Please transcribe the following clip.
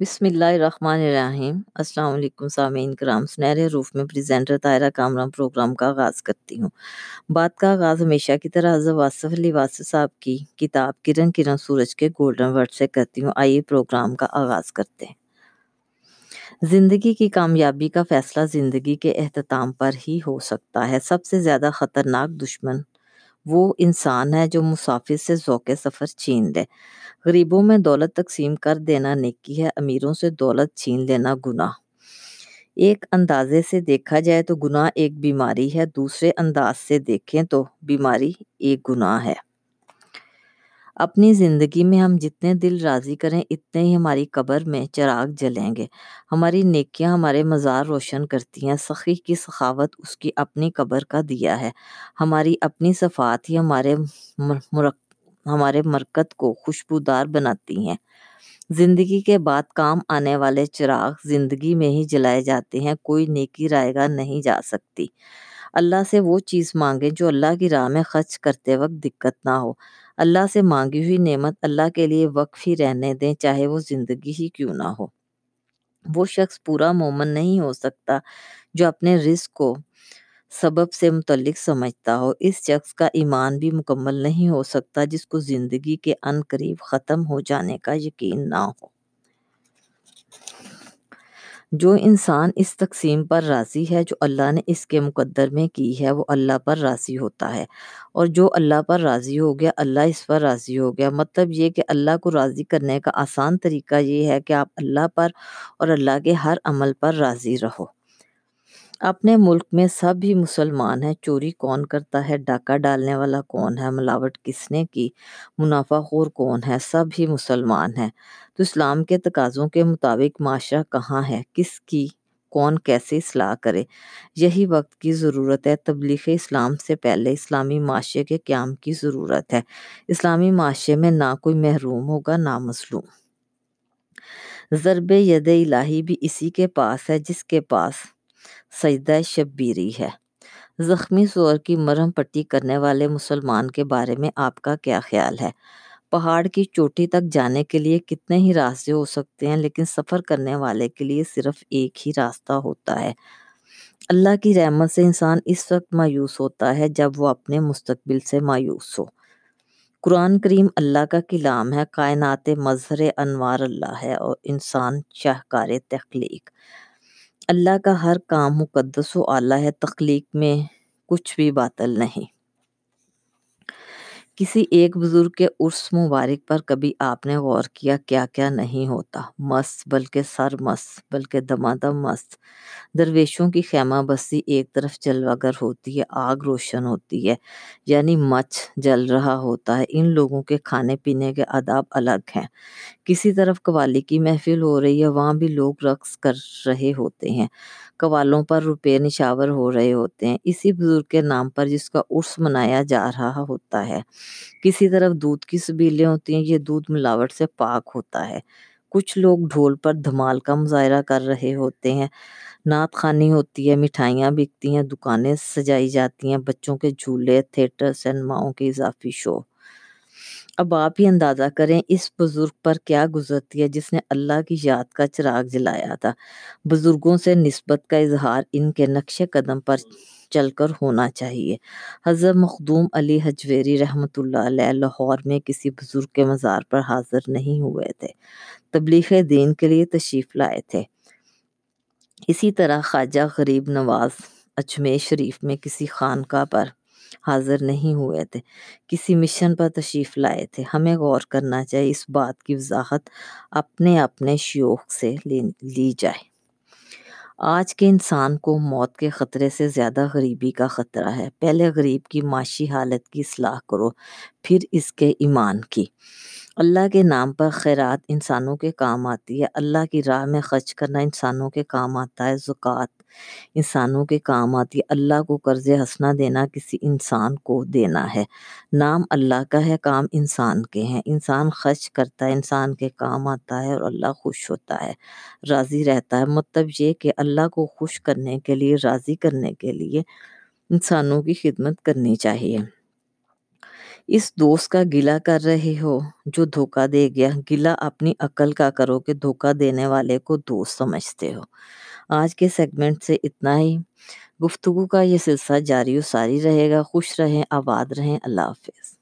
بسم اللہ الرحمن الرحیم۔ السلام علیکم سامعین کرام۔ سنہرے روف میں پریزنٹر طاہرہ کامران پروگرام کا آغاز کرتی ہوں۔ بات کا آغاز ہمیشہ کی طرح حضرت واصف علی واصف صاحب کی کتاب کرن کرن سورج کے گولڈن ورڈ سے کرتی ہوں۔ آئیے پروگرام کا آغاز کرتے ہیں۔ زندگی کی کامیابی کا فیصلہ زندگی کے اختتام پر ہی ہو سکتا ہے۔ سب سے زیادہ خطرناک دشمن وہ انسان ہے جو مسافر سے ذوق سفر چھین لے۔ غریبوں میں دولت تقسیم کر دینا نیکی ہے، امیروں سے دولت چھین لینا گناہ۔ ایک اندازے سے دیکھا جائے تو گناہ ایک بیماری ہے، دوسرے انداز سے دیکھیں تو بیماری ایک گناہ ہے۔ اپنی زندگی میں ہم جتنے دل راضی کریں، اتنے ہی ہماری قبر میں چراغ جلیں گے۔ ہماری نیکیاں ہمارے مزار روشن کرتی ہیں، سخی کی سخاوت اس کی اپنی قبر کا دیا ہے۔ ہماری اپنی صفات ہی ہمارے ہمارے مرکت کو خوشبودار بناتی ہیں۔ زندگی کے بعد کام آنے والے چراغ زندگی میں ہی جلائے جاتے ہیں، کوئی نیکی رائے گا نہیں جا سکتی۔ اللہ سے وہ چیز مانگیں جو اللہ کی راہ میں خرچ کرتے وقت دقت نہ ہو۔ اللہ سے مانگی ہوئی نعمت اللہ کے لیے وقف ہی رہنے دیں چاہے وہ زندگی ہی کیوں نہ ہو۔ وہ شخص پورا مومن نہیں ہو سکتا جو اپنے رزق کو سبب سے متعلق سمجھتا ہو۔ اس شخص کا ایمان بھی مکمل نہیں ہو سکتا جس کو زندگی کے ان قریب ختم ہو جانے کا یقین نہ ہو۔ جو انسان اس تقسیم پر راضی ہے، جو اللہ نے اس کے مقدر میں کی ہے، وہ اللہ پر راضی ہوتا ہے۔ اور جو اللہ پر راضی ہو گیا، اللہ اس پر راضی ہو گیا۔ مطلب یہ کہ اللہ کو راضی کرنے کا آسان طریقہ یہ ہے کہ آپ اللہ پر اور اللہ کے ہر عمل پر راضی رہو۔ اپنے ملک میں سب ہی مسلمان ہیں، چوری کون کرتا ہے، ڈاکہ ڈالنے والا کون ہے، ملاوٹ کس نے کی، منافع خور کون ہے سب ہی مسلمان ہیں۔ تو اسلام کے تقاضوں کے مطابق معاشرہ کہاں ہے، کس کی، کون کیسے اصلاح کرے؟ یہی وقت کی ضرورت ہے۔ تبلیغ اسلام سے پہلے اسلامی معاشرے کے قیام کی ضرورت ہے۔ اسلامی معاشرے میں نہ کوئی محروم ہوگا، نہ مظلوم۔ ضرب ید الہی بھی اسی کے پاس ہے، جس کے پاس سجدہ شبیری ہے۔ زخمی سور کی مرہم پٹی کرنے والے مسلمان کے بارے میں آپ کا کیا خیال ہے؟ پہاڑ کی چوٹی تک جانے کے لیے کتنے ہی راستے ہو سکتے ہیں، لیکن سفر کرنے والے کے لیے صرف ایک ہی راستہ ہوتا ہے۔ اللہ کی رحمت سے انسان اس وقت مایوس ہوتا ہے جب وہ اپنے مستقبل سے مایوس ہو۔ قرآن کریم اللہ کا کلام ہے، کائنات مظہر انوار اللہ ہے اور انسان شاہکار تخلیق۔ اللہ کا ہر کام مقدس و اعلیٰ ہے، تخلیق میں کچھ بھی باطل نہیں۔ کسی ایک بزرگ کے عرس مبارک پر کبھی آپ نے غور کیا کیا کیا نہیں ہوتا؟ مست بلکہ سر مست بلکہ دمادم مست درویشوں کی خیمہ بستی ایک طرف جلوگر ہوتی ہے، آگ روشن ہوتی ہے یعنی مچ جل رہا ہوتا ہے۔ ان لوگوں کے کھانے پینے کے آداب الگ ہیں۔ کسی طرف قوالی کی محفل ہو رہی ہے، وہاں بھی لوگ رقص کر رہے ہوتے ہیں۔ قوالوں پر روپے نشاور ہو رہے ہوتے ہیں۔ اسی بزرگ کے نام پر جس کا عرس منایا جا رہا ہوتا ہے۔ کسی طرف دودھ کی سبیلیں ہوتی ہیں، یہ دودھ ملاوٹ سے پاک ہوتا ہے۔ کچھ لوگ ڈھول پر دھمال کا مظاہرہ کر رہے ہوتے ہیں۔ نعت خانی ہوتی ہے، مٹھائیاں بکتی ہیں، دکانیں سجائی جاتی ہیں۔ بچوں کے جھولے، تھیٹر سنیماؤں کے اضافی شو۔ اب آپ ہی اندازہ کریں اس بزرگ پر کیا گزرتی ہے جس نے اللہ کی یاد کا چراغ جلایا تھا۔ بزرگوں سے نسبت کا اظہار ان کے نقش قدم پر چل کر ہونا چاہیے۔ حضرت مخدوم علی حجویری رحمۃ اللہ علیہ لاہور میں کسی بزرگ کے مزار پر حاضر نہیں ہوئے تھے۔ تبلیغ دین کے لیے تشریف لائے تھے۔ اسی طرح خواجہ غریب نواز اجمیر شریف میں کسی خانقاہ پر حاضر نہیں ہوئے تھے۔ کسی مشن پر تشریف لائے تھے۔ ہمیں غور کرنا چاہیے اس بات کی وضاحت اپنے اپنے شیوخ سے لی جائے۔ آج کے انسان کو موت کے خطرے سے زیادہ غریبی کا خطرہ ہے۔ پہلے غریب کی معاشی حالت کی اصلاح کرو، پھر اس کے ایمان کی۔ اللہ کے نام پر خیرات انسانوں کے کام آتی ہے۔ اللہ کی راہ میں خرچ کرنا انسانوں کے کام آتا ہے۔ زکوٰۃ انسانوں کے کام آتی ہے۔ اللہ کو قرض ہنسنا دینا کسی انسان کو دینا ہے۔ نام اللہ کا ہے، کام انسان کے ہیں۔ انسان خرچ کرتا ہے، انسان کے کام آتا ہے اور اللہ خوش ہوتا ہے، راضی رہتا ہے۔ مطلب یہ کہ اللہ کو خوش کرنے کے لیے، راضی کرنے کے لیے انسانوں کی خدمت کرنی چاہیے۔ اس دوست کا گلہ کر رہے ہو جو دھوکہ دے گیا۔ گلہ اپنی عقل کا کرو کہ دھوکہ دینے والے کو دوست سمجھتے ہو۔ آج کے سیگمنٹ سے اتنا ہی۔ گفتگو کا یہ سلسلہ جاری و ساری رہے گا۔ خوش رہیں، آباد رہیں۔ اللہ حافظ۔